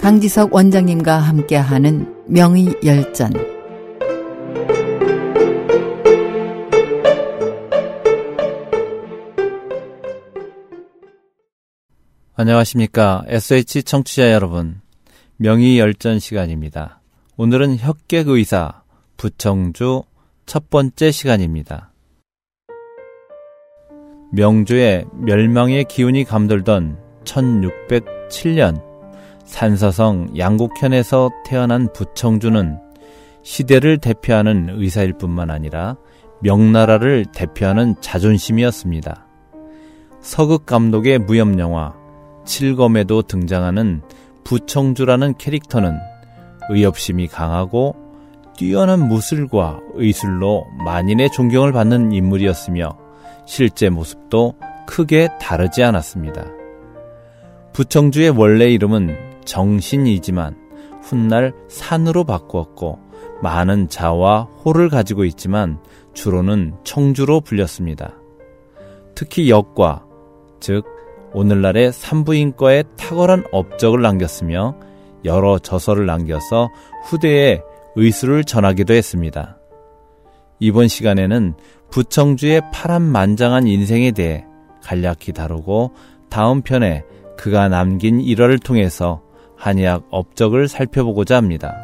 강지석 원장님과 함께하는 명의 열전 안녕하십니까. SH 청취자 여러분. 명의 열전 시간입니다. 오늘은 협객의사 부청주 첫 번째 시간입니다. 명조의 멸망의 기운이 감돌던 1607년 산서성 양곡현에서 태어난 부청주는 시대를 대표하는 의사일 뿐만 아니라 명나라를 대표하는 자존심이었습니다. 서극 감독의 무협 영화 칠검에도 등장하는 부청주라는 캐릭터는 의협심이 강하고 뛰어난 무술과 의술로 만인의 존경을 받는 인물이었으며 실제 모습도 크게 다르지 않았습니다. 부청주의 원래 이름은 정신이지만 훗날 산으로 바꾸었고 많은 자와 호를 가지고 있지만 주로는 청주로 불렸습니다. 특히 역과 즉 오늘날의 산부인과에 탁월한 업적을 남겼으며 여러 저서를 남겨서 후대에 의술을 전하기도 했습니다. 이번 시간에는 부청주의 파란만장한 인생에 대해 간략히 다루고 다음 편에 그가 남긴 일화를 통해서 한의학 업적을 살펴보고자 합니다.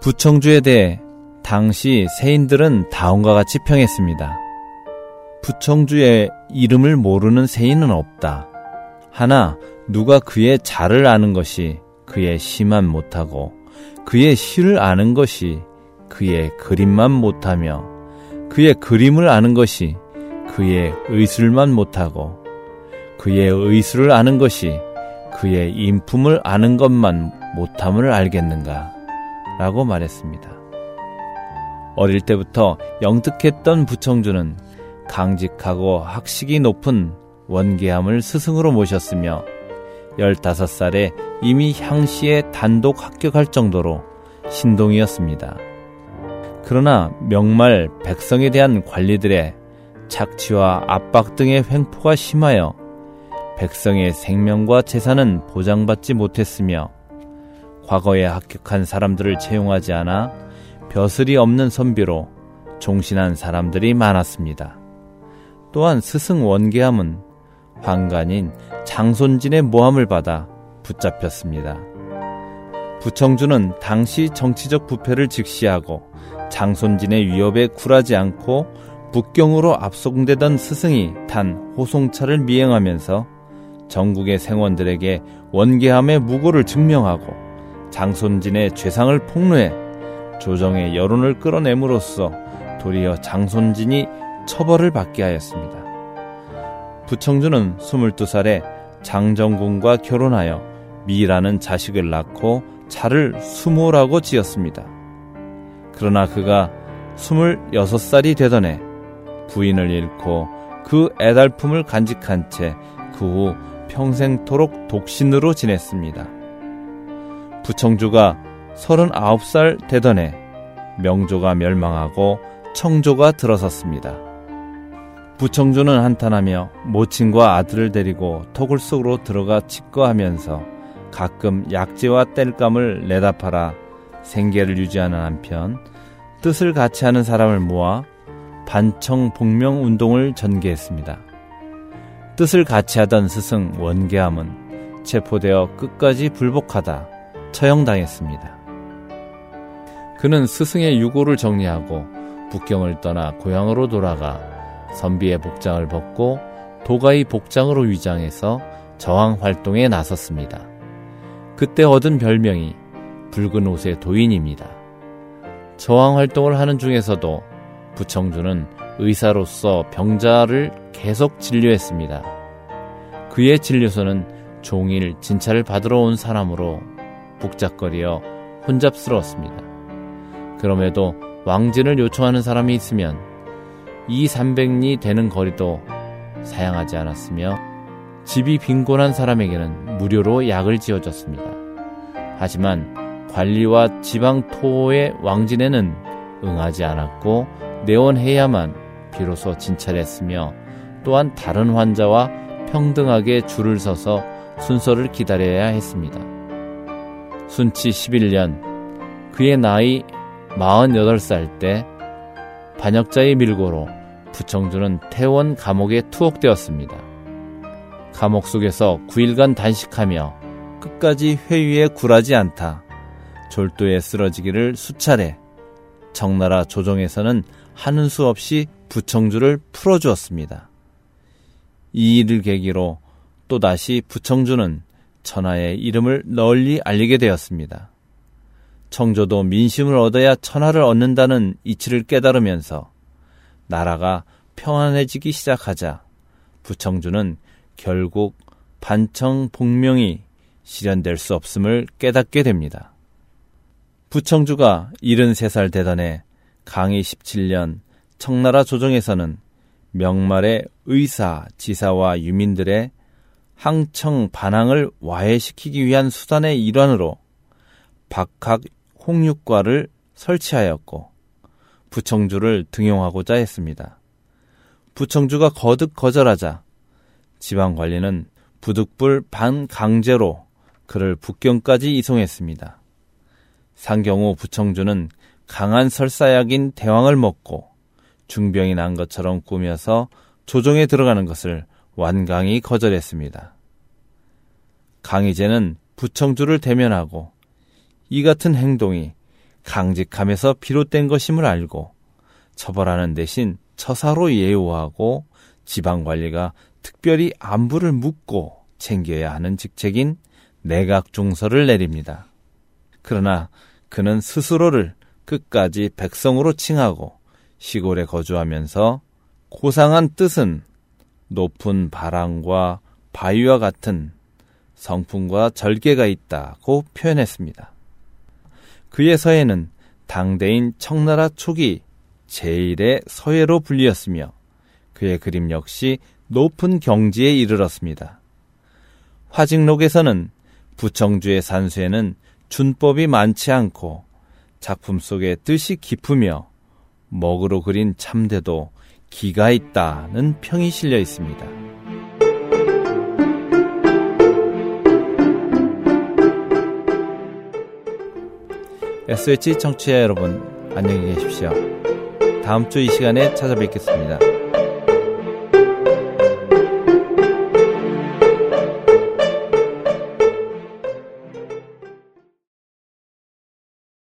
부청주에 대해 당시 세인들은 다음과 같이 평했습니다. 부청주의 이름을 모르는 세인은 없다. 하나 누가 그의 자를 아는 것이 그의 시만 못하고 그의 시를 아는 것이 그의 그림만 못하며 그의 그림을 아는 것이 그의 의술만 못하고 그의 의술을 아는 것이 그의 인품을 아는 것만 못함을 알겠는가? 라고 말했습니다. 어릴 때부터 영특했던 부청주는 강직하고 학식이 높은 원계함을 스승으로 모셨으며 15살에 이미 향시에 단독 합격할 정도로 신동이었습니다. 그러나 명말 백성에 대한 관리들의 착취와 압박 등의 횡포가 심하여 백성의 생명과 재산은 보장받지 못했으며 과거에 합격한 사람들을 채용하지 않아 벼슬이 없는 선비로 종신한 사람들이 많았습니다. 또한 스승 원계함은 황간인 장손진의 모함을 받아 붙잡혔습니다. 부청주는 당시 정치적 부패를 직시하고 장손진의 위협에 굴하지 않고 북경으로 압송되던 스승이 탄 호송차를 미행하면서 전국의 생원들에게 원계함의 무고를 증명하고 장손진의 죄상을 폭로해 조정의 여론을 끌어내므로써 도리어 장손진이 처벌을 받게 하였습니다. 부청주는 22살에 장정군과 결혼하여 미라는 자식을 낳고 자를 수모라고 지었습니다. 그러나 그가 26살이 되던 해 부인을 잃고 그 애달픔을 간직한 채 그 후 평생토록 독신으로 지냈습니다. 부청주가 39살 되던 해 명조가 멸망하고 청조가 들어섰습니다. 부청주는 한탄하며 모친과 아들을 데리고 토굴 속으로 들어가 치과하면서 가끔 약재와 땔감을 내다 팔아 생계를 유지하는 한편 뜻을 같이 하는 사람을 모아 반청 복명 운동을 전개했습니다. 뜻을 같이 하던 스승 원계함은 체포되어 끝까지 불복하다 처형당했습니다. 그는 스승의 유고를 정리하고 북경을 떠나 고향으로 돌아가 선비의 복장을 벗고 도가의 복장으로 위장해서 저항 활동에 나섰습니다. 그때 얻은 별명이 붉은 옷의 도인입니다. 저항 활동을 하는 중에서도 부청주는 의사로서 병자를 계속 진료했습니다. 그의 진료소는 종일 진찰을 받으러 온 사람으로 북적거리어 혼잡스러웠습니다. 그럼에도 왕진을 요청하는 사람이 있으면 2, 300리 되는 거리도 사양하지 않았으며 집이 빈곤한 사람에게는 무료로 약을 지어줬습니다. 하지만 관리와 지방 토의 왕진에는 응하지 않았고 내원해야만 비로소 진찰했으며 또한 다른 환자와 평등하게 줄을 서서 순서를 기다려야 했습니다. 순치 11년 그의 나이 48살 때 반역자의 밀고로 부청주는 태원 감옥에 투옥되었습니다. 감옥 속에서 9일간 단식하며 끝까지 회유에 굴하지 않다. 졸도에 쓰러지기를 수차례 정나라 조정에서는 하는 수 없이 부청주를 풀어주었습니다. 이 일을 계기로 또다시 부청주는 천하의 이름을 널리 알리게 되었습니다. 청조도 민심을 얻어야 천하를 얻는다는 이치를 깨달으면서 나라가 평안해지기 시작하자 부청주는 결국 반청 복명이 실현될 수 없음을 깨닫게 됩니다. 부청주가 73살 되던 해 강의 17년 청나라 조정에서는 명말의 의사, 지사와 유민들의 항청 반항을 와해시키기 위한 수단의 일환으로 박학 홍육과를 설치하였고 부청주를 등용하고자 했습니다. 부청주가 거듭 거절하자 지방 관리는 부득불 반강제로 그를 북경까지 이송했습니다. 상경후 부청주는 강한 설사약인 대왕을 먹고 중병이 난 것처럼 꾸며서 조정에 들어가는 것을 완강히 거절했습니다. 강희제는 부청주를 대면하고 이 같은 행동이 강직함에서 비롯된 것임을 알고 처벌하는 대신 처사로 예우하고 지방관리가 특별히 안부를 묻고 챙겨야 하는 직책인 내각 중서를 내립니다. 그러나 그는 스스로를 끝까지 백성으로 칭하고 시골에 거주하면서 고상한 뜻은 높은 바람과 바위와 같은 성품과 절개가 있다고 표현했습니다. 그의 서예는 당대인 청나라 초기 제1의 서예로 불리었으며 그의 그림 역시 높은 경지에 이르렀습니다. 화직록에서는 부청주의 산수에는 준법이 많지 않고 작품 속에 뜻이 깊으며 먹으로 그린 참대도 기가 있다는 평이 실려 있습니다. SH 청취자 여러분, 안녕히 계십시오. 다음 주 이 시간에 찾아뵙겠습니다.